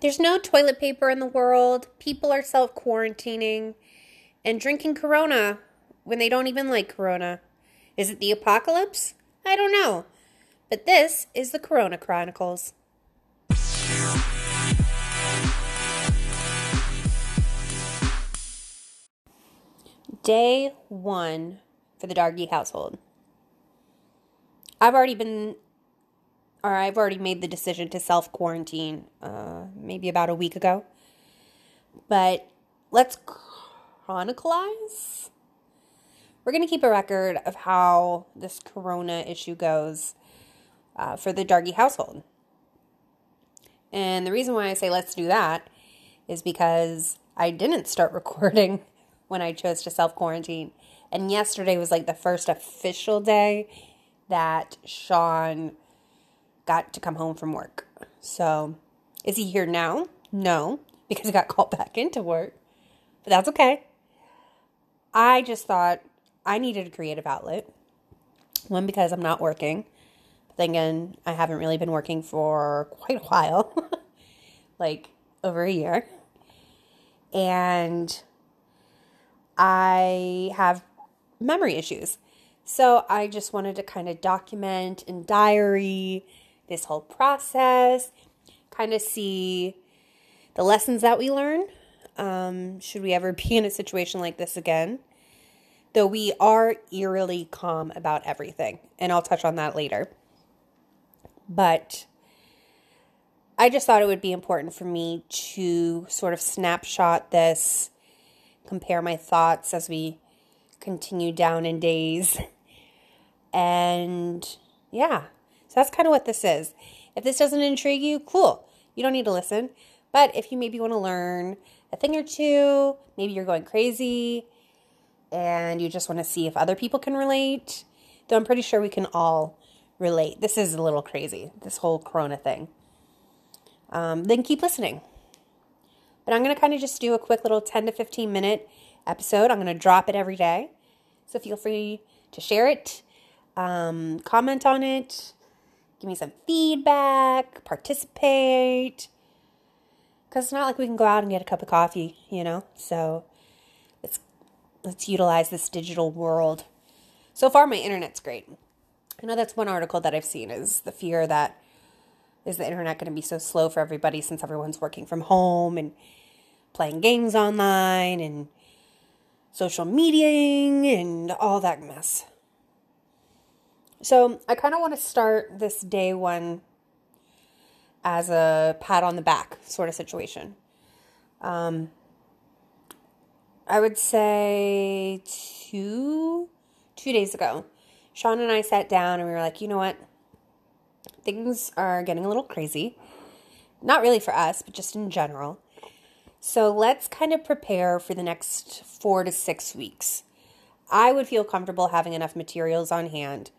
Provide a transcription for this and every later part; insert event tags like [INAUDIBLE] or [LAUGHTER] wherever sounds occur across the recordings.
There's no toilet paper in the world. People are self quarantining and drinking Corona when they don't even like Corona. Is it the apocalypse? I don't know. But this is the Corona Chronicles. Day one for the Dargy household. I've already been or I've already made the decision to self quarantine uh, maybe about a week ago. But let's chronicleize. We're going to keep a record of how this corona issue goes uh, for the Dargy household. And the reason why I say let's do that is because I didn't start [LAUGHS] recording when I chose to self quarantine. And yesterday was like the first official day that Sean got to come home from work. So, is he here now? No, because he got called [LAUGHS] back into work. But that's okay. I just thought I needed a creative outlet. One, because I'm not working. But then again, I haven't really been working for quite a while [LAUGHS] like over a year. And I have memory issues. So I just wanted to kind of document and diary this whole process, kind of see the lessons that we learn. Um, should we ever [LAUGHS] be in a situation like this again? Though we are eerily calm about everything, and I'll touch on that later. But I just thought it would be important for me to sort of snapshot this, compare my thoughts as we continue down in days. [LAUGHS] And yeah, so that's kind of what this is. If this doesn't intrigue you, cool. You don't need to listen. But if you maybe want to learn a thing or two, maybe you're going crazy and you just want to see if other people can relate, though I'm pretty sure we can all relate. This is a little crazy, this whole corona thing. Um, then keep listening. But I'm going to kind of just do a quick little 10 to 15 minute episode. I'm going to drop it every day. So feel free to share it, um, comment on it, give me some feedback, participate. Because it's not like we can go out and get a cup of coffee, you know? So let's, let's utilize this digital world. So far, my internet's great. I know that's one article that I've seen is the fear that is the internet going to be so slow for everybody since everyone's working from home and playing games online and social mediaing and all that mess. So I kind of want to start this day one as a pat on the back sort of situation. Um, I would say two two days ago, Sean and I sat down and we were like, you know what? Things are getting a little crazy. Not really for us, but just in general. So let's kind of prepare for the next four to six weeks. I would feel comfortable having enough materials on hand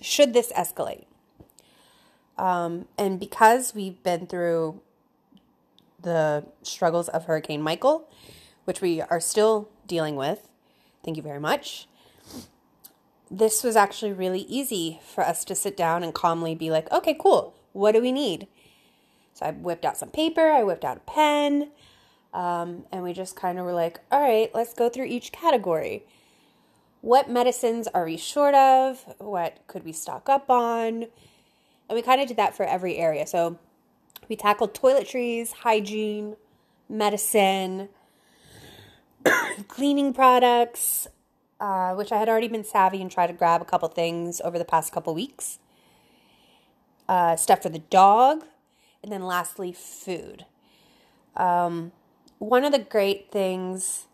should this escalate. Um, and because we've been through the struggles of Hurricane Michael, which we are still dealing with, thank you very much. This was actually really easy for us to sit down and calmly be like, okay, cool. What do we need? So I whipped out some paper, I whipped out a pen, um, and we just kind of were like, all right, let's go through each category what medicines are we short of? What could we stock up on? And we kind of did that for every area. So we tackled toiletries, hygiene, medicine, [COUGHS] cleaning products, uh, which I had already been savvy and tried to grab a couple things over the past couple weeks. Uh, stuff for the dog, and then lastly, food. Um, one of the great things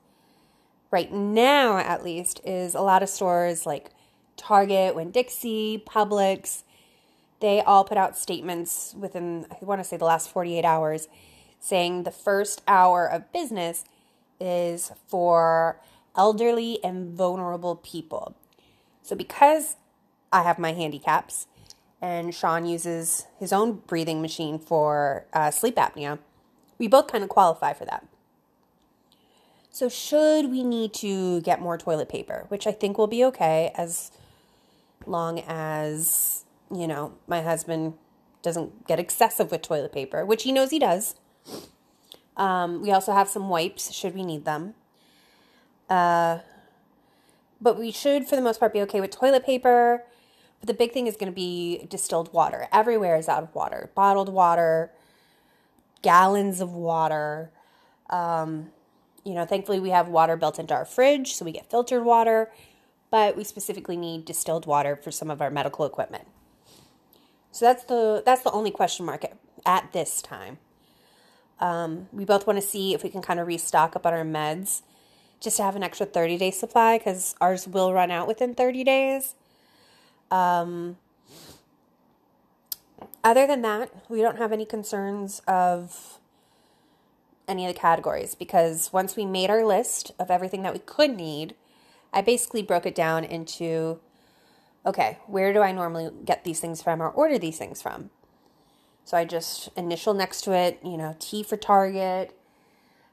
right now, at least, is a lot of stores like Target, Winn Dixie, Publix, they all put out statements within, I want to say, the last 48 hours saying the first hour of business is for elderly and vulnerable people. So, because I have my handicaps and Sean uses his own breathing machine for uh, sleep apnea, we both kind of qualify for that. So, should we need to get more toilet paper, which I think will be okay as long as, you know, my husband doesn't get excessive with toilet paper, which he knows he does. Um, we also have some wipes should we need them. Uh, but we should, for the most part, be okay with toilet paper. But the big thing is going to be distilled water. Everywhere is out of water, bottled water, gallons of water. Um, you know, thankfully we have water built into our fridge, so we get filtered water, but we specifically need distilled water for some of our medical equipment. So that's the that's the only question mark at, this time. Um, we both want to see if we can kind of restock up on our meds just to have an extra 30 day supply because ours will run out within 30 days. Um, other than that, we don't have any concerns of any of the categories because once we made our list of everything that we could need, I basically broke it down into okay, where do I normally get these things from or order these things from? So I just initial next to it, you know, T for Target,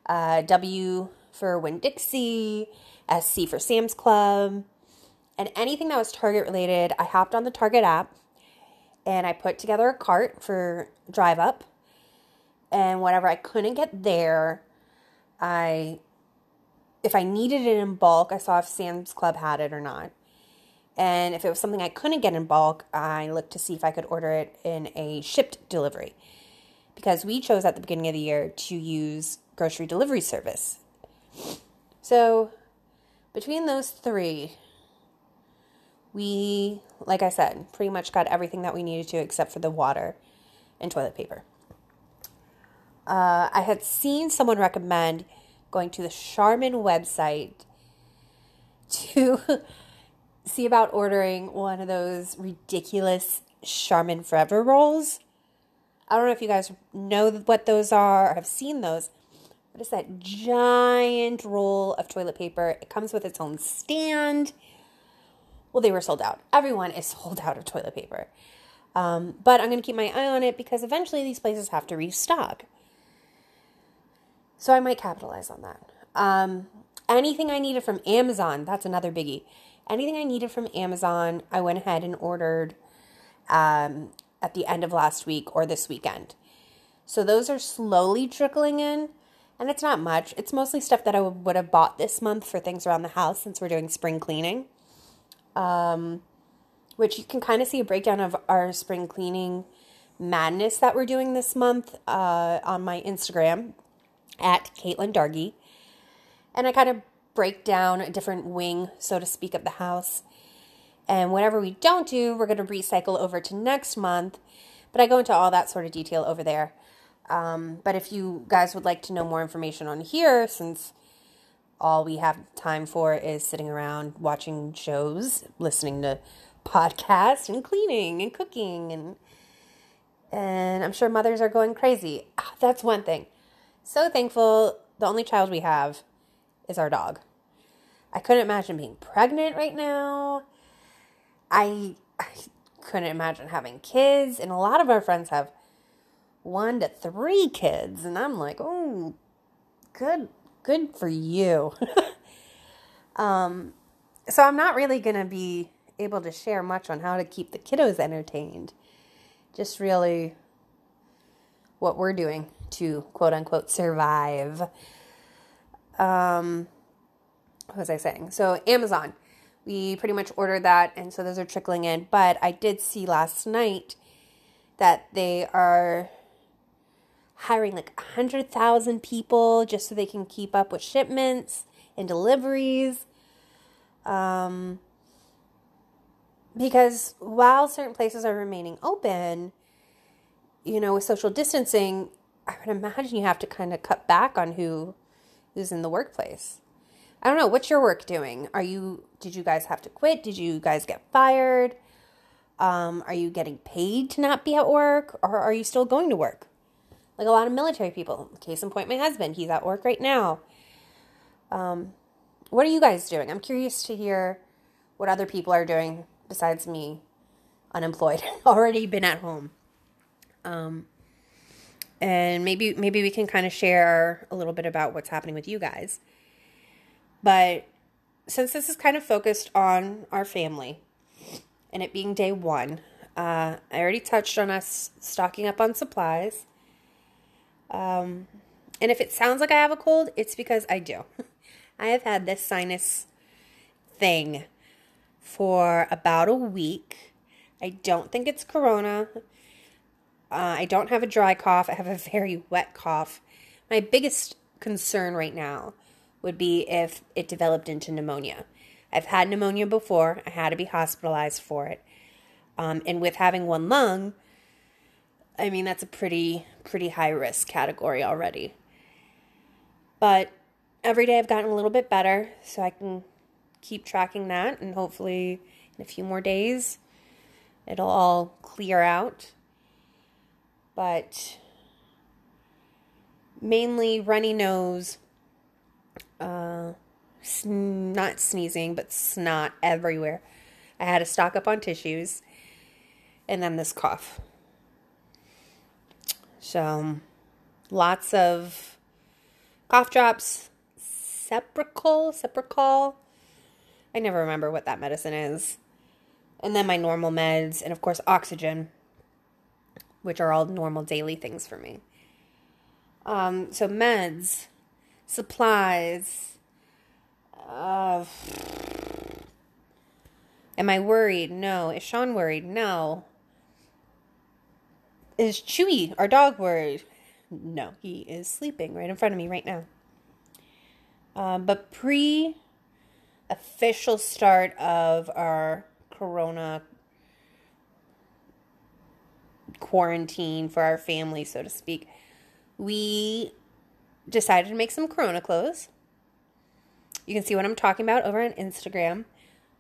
uh, W for Winn Dixie, SC for Sam's Club, and anything that was Target related, I hopped on the Target app and I put together a cart for drive up and whatever I couldn't get there, I if I needed it in bulk, I saw if Sam's Club had it or not. And if it was something I couldn't get in bulk, I looked to see if I could order it in a shipped delivery. Because we chose at the beginning of the year to use grocery delivery service. So, between those three, we, like I said, pretty much got everything that we needed to except for the water and toilet paper. Uh, I had seen someone recommend going to the Charmin website to [LAUGHS] see about ordering one of those ridiculous Charmin Forever rolls. I don't know if you guys know what those are or have seen those, but it's that giant roll of toilet paper. It comes with its own stand. Well, they were sold out. Everyone is [LAUGHS] sold out of toilet paper. Um, but I'm going to keep my eye on it because eventually these places have to restock. So I might capitalize on that. Um, anything I needed from Amazon, that's another biggie. Anything I needed from Amazon, I went ahead and ordered um, at the end of last week or this weekend. So those are slowly trickling in, and it's not much. It's mostly stuff that I would have bought this month for things around the house since we're doing spring cleaning. Um, which you can kind of see a breakdown of our spring cleaning madness that we're doing this month uh, on my Instagram at Caitlin Dargy. And I kind of break down a different wing, so to speak, of the house. And whatever we don't do, we're going to recycle over to next month. But I go into all that sort of detail over there. Um, but if you guys would like to know more information on here, since all we have time for is sitting around watching shows, listening to podcasts, and cleaning and cooking, and and I'm sure mothers are going crazy. Ah, that's one thing. So thankful. The only child we have is our dog. I couldn't imagine being pregnant right now. I, I couldn't imagine having kids. And a lot of our friends have one to three kids. And I'm like, oh, good, good for you. [LAUGHS] um, so I'm not really going to be able to share much on how to keep the kiddos entertained. Just really what we're doing to quote unquote survive. Um, what was I saying? So, Amazon, we pretty much ordered that, and so those are trickling in. But I did see last night that they are hiring like 100,000 people just so they can keep up with shipments and deliveries. Um, because while certain places are remaining open, you know, with social distancing, I would imagine you have to kind of cut back on who who's in the workplace. I don't know. What's your work doing? Are you? Did you guys have to quit? Did you guys get fired? Um, are you getting paid to not be at work, or are you still going to work? Like a lot of military people. Case in point, my husband. He's at work right now. Um, what are you guys doing? I'm curious to hear what other people are doing besides me, unemployed, [LAUGHS] already been at home. Um, and maybe maybe we can kind of share a little bit about what's happening with you guys. But since this is kind of focused on our family and it being day one, Uh, I already touched on us stocking up on supplies. Um, and if it sounds like I have a cold, it's because I do. [LAUGHS] I have had this sinus thing for about a week. I don't think it's corona. Uh, I don't have a dry cough. I have a very wet cough. My biggest concern right now would be if it developed into pneumonia. I've had pneumonia before. I had to be hospitalized for it. Um, and with having one lung, I mean that's a pretty pretty high risk category already. But every day I've gotten a little bit better, so I can keep tracking that, and hopefully in a few more days it'll all clear out. But mainly runny nose, uh, sn- not sneezing, but snot everywhere. I had to stock up on tissues, and then this cough. So, lots of cough drops, Cepacol, Cepacol. I never remember what that medicine is. And then my normal meds, and of course, oxygen, which are all normal daily things for me. Um, so, meds, supplies. Uh, am I worried? No. Is Sean worried? No. Is Chewy, our dog, worried? No, he is sleeping right in front of me right now. Um, but pre official start of our corona quarantine for our family, so to speak, we decided to make some corona clothes. You can see what I'm talking about over on Instagram.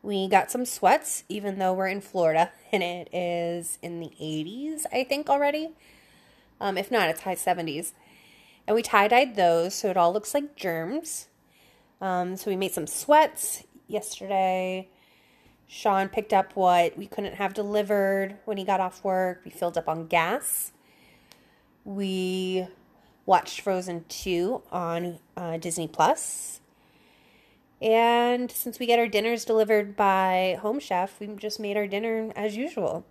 We got some sweats, even though we're in Florida and it is in the 80s, I think, already. Um, if not, it's high 70s. And we tie dyed those so it all looks like germs. Um, so we made some sweats yesterday. Sean picked up what we couldn't have delivered when he got off work. We filled up on gas. We watched Frozen 2 on uh, Disney Plus. And since we get our dinners delivered by Home Chef, we just made our dinner as usual.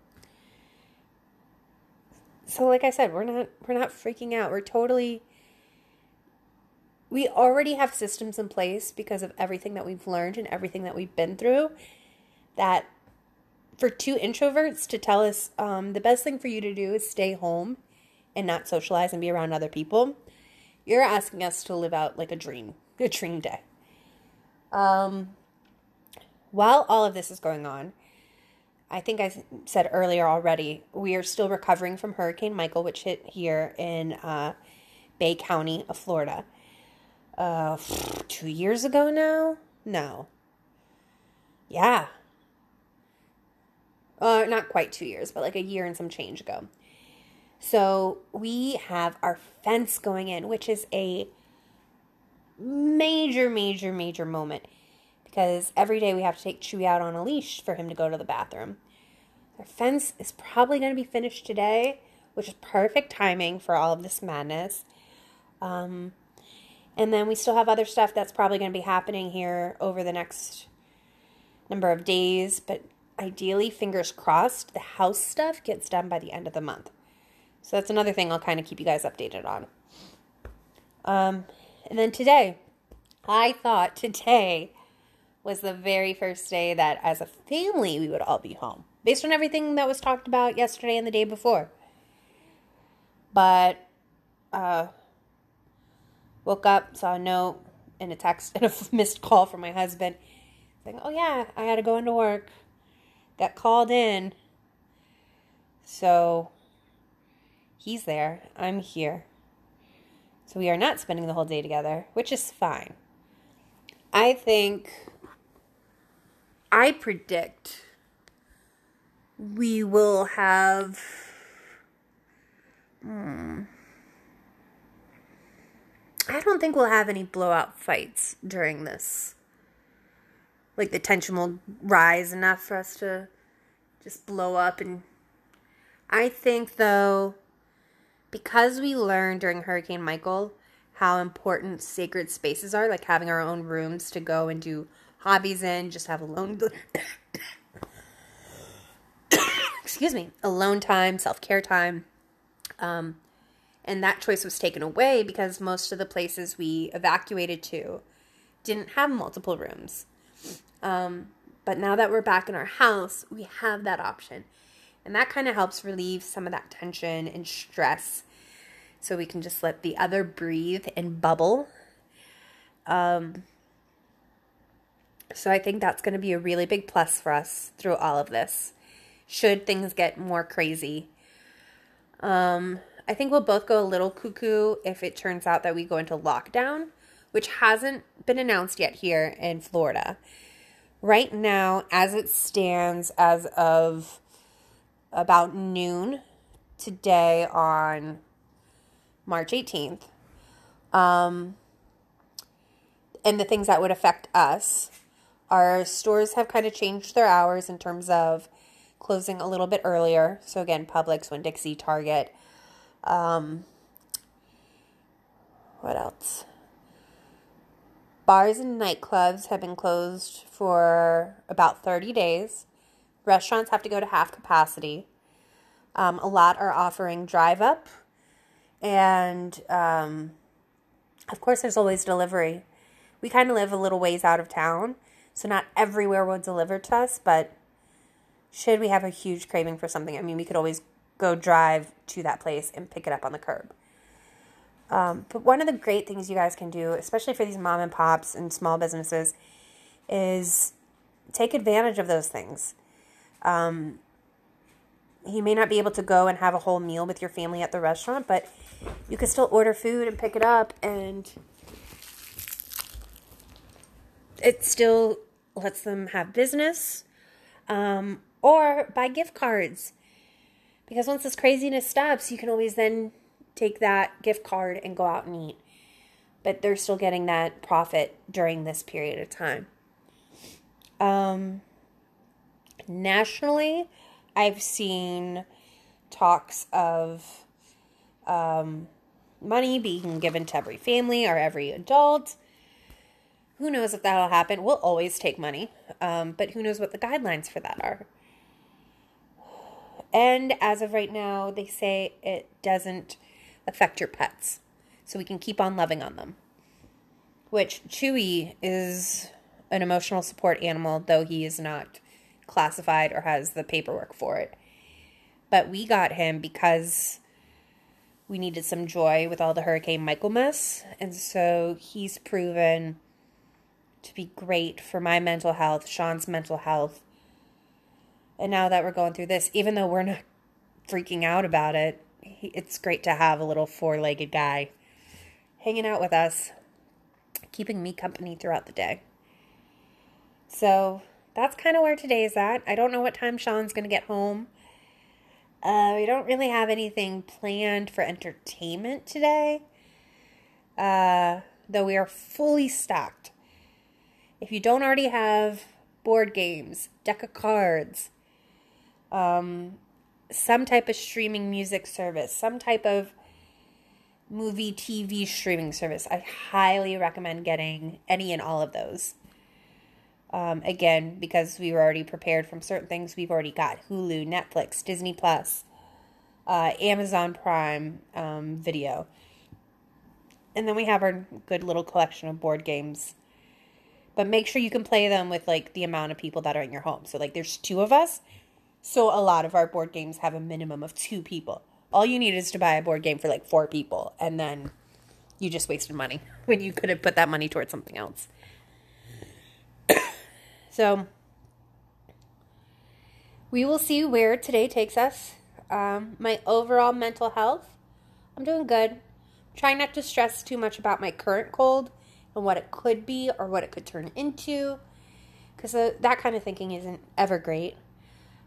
So like I said, we're not we're not freaking out. We're totally we already have systems in place because of everything that we've learned and everything that we've been through that for two introverts to tell us um, the best thing for you to do is stay home and not socialize and be around other people you're asking us to live out like a dream a dream day um, while all of this is going on i think i said earlier already we are still recovering from hurricane michael which hit here in uh, bay county of florida uh, two years ago now? No. Yeah. Uh, not quite two years, but like a year and some change ago. So we have our fence going in, which is a major, major, major moment because every day we have to take Chewy out on a leash for him to go to the bathroom. Our fence is probably going to be finished today, which is perfect timing for all of this madness. Um, and then we still have other stuff that's probably going to be happening here over the next number of days. But ideally, fingers crossed, the house stuff gets done by the end of the month. So that's another thing I'll kind of keep you guys updated on. Um, and then today, I thought today was the very first day that as a family we would all be home based on everything that was talked about yesterday and the day before. But uh, Woke up, saw a note and a text [LAUGHS] and a missed call from my husband saying, Oh, yeah, I had to go into work. Got called in. So he's there. I'm here. So we are not spending the whole day together, which is fine. I think, I predict we will have. Hmm, I don't think we'll have any blowout fights during this. Like the tension will rise enough for us to just blow up and I think though because we learned during Hurricane Michael how important sacred spaces are, like having our own rooms to go and do hobbies in, just have alone [COUGHS] excuse me, alone time, self care time. Um, and that choice was taken away because most of the places we evacuated to didn't have multiple rooms. Um, but now that we're back in our house, we have that option. And that kind of helps relieve some of that tension and stress so we can just let the other breathe and bubble. Um, so I think that's going to be a really big plus for us through all of this. Should things get more crazy. Um, I think we'll both go a little cuckoo if it turns out that we go into lockdown, which hasn't been announced yet here in Florida. Right now, as it stands, as of about noon today on March 18th, um, and the things that would affect us, our stores have kind of changed their hours in terms of closing a little bit earlier. So, again, Publix, Winn Dixie, Target. Um, what else? Bars and nightclubs have been closed for about 30 days. Restaurants have to go to half capacity. Um, a lot are offering drive up. And um, of course, there's always delivery. We kind of live a little ways out of town, so not everywhere will deliver to us, but should we have a huge craving for something, I mean, we could always go drive to that place and pick it up on the curb. Um, but one of the great things you guys can do, especially for these mom and pops and small businesses, is take advantage of those things. Um, you may not be able to go and have a whole meal with your family at the restaurant, but you can still order food and pick it up, and it still lets them have business um, or buy gift cards. Because once this craziness stops, you can always then take that gift card and go out and eat. But they're still getting that profit during this period of time. Um, nationally, I've seen talks of um, money being given to every family or every adult. Who knows if that'll happen? We'll always take money, um, but who knows what the guidelines for that are? And as of right now, they say it doesn't affect your pets. So we can keep on loving on them. Which Chewy is an emotional support animal, though he is not classified or has the paperwork for it. But we got him because we needed some joy with all the Hurricane Michael mess. And so he's proven to be great for my mental health, Sean's mental health, and now that we're going through this, even though we're not freaking out about it, it's great to have a little four legged guy hanging out with us, keeping me company throughout the day. So that's kind of where today is at. I don't know what time Sean's going to get home. Uh, we don't really have anything planned for entertainment today, uh, though we are fully stocked. If you don't already have board games, deck of cards, um, some type of streaming music service, some type of movie, TV streaming service. I highly recommend getting any and all of those. Um, again, because we were already prepared from certain things, we've already got Hulu, Netflix, Disney Plus, uh, Amazon Prime um, Video. And then we have our good little collection of board games. But make sure you can play them with like the amount of people that are in your home. So like there's two of us, so a lot of our board games have a minimum of two people. All you need is to buy a board game for like four people, and then you just wasted money [LAUGHS] when you could have put that money towards something else. [COUGHS] so we will see where today takes us. Um, my overall mental health, I'm doing good. trying not to stress too much about my current cold and what it could be or what it could turn into, because uh, that kind of thinking isn't ever great.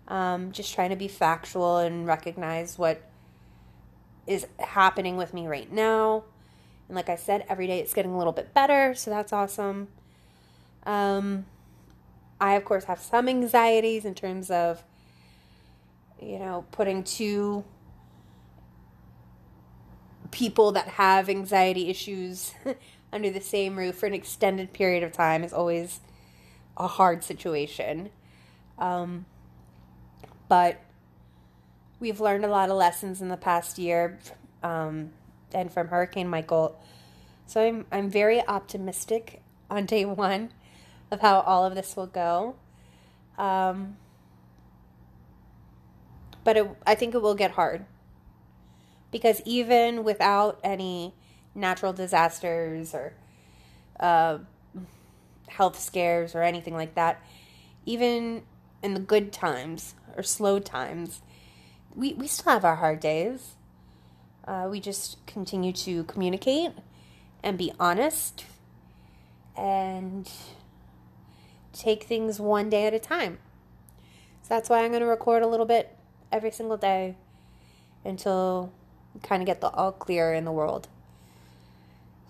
Um, just trying to be factual and recognize what is happening with me right now. And like I said, every day it's getting a little bit better, so that's awesome. Um, I, of course, have some anxieties in terms of, you know, putting two people that have anxiety issues [LAUGHS] under the same roof for an extended period of time is always a hard situation. Um, but we've learned a lot of lessons in the past year um, and from Hurricane Michael. So I'm, I'm very optimistic on day one of how all of this will go. Um, but it, I think it will get hard because even without any natural disasters or uh, health scares or anything like that, even in the good times or slow times, we, we still have our hard days. Uh, we just continue to communicate and be honest and take things one day at a time. So that's why I'm going to record a little bit every single day until we kind of get the all clear in the world.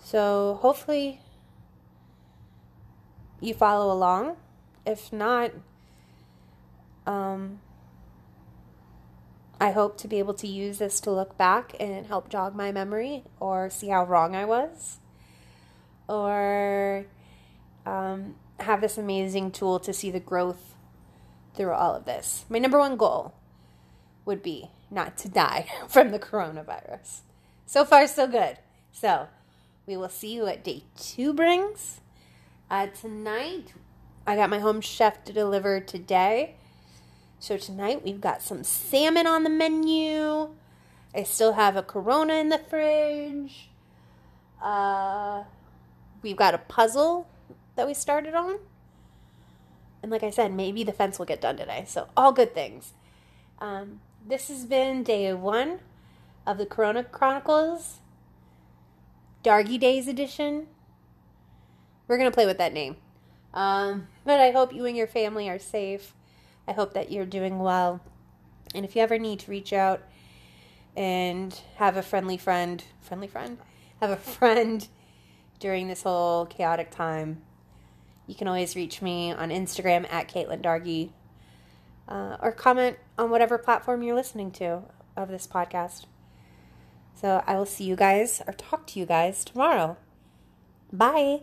So hopefully you follow along. If not, um, I hope to be able to use this to look back and help jog my memory or see how wrong I was or um, have this amazing tool to see the growth through all of this. My number one goal would be not to die [LAUGHS] from the coronavirus. So far, so good. So, we will see what day two brings. Uh, tonight, I got my home chef to deliver today. So, tonight we've got some salmon on the menu. I still have a Corona in the fridge. Uh, we've got a puzzle that we started on. And like I said, maybe the fence will get done today. So, all good things. Um, this has been day one of the Corona Chronicles, Dargy Days edition. We're going to play with that name. Um, but I hope you and your family are safe. I hope that you're doing well. And if you ever need to reach out and have a friendly friend, friendly friend, have a friend [LAUGHS] during this whole chaotic time, you can always reach me on Instagram at Caitlin Dargy uh, or comment on whatever platform you're listening to of this podcast. So I will see you guys or talk to you guys tomorrow. Bye.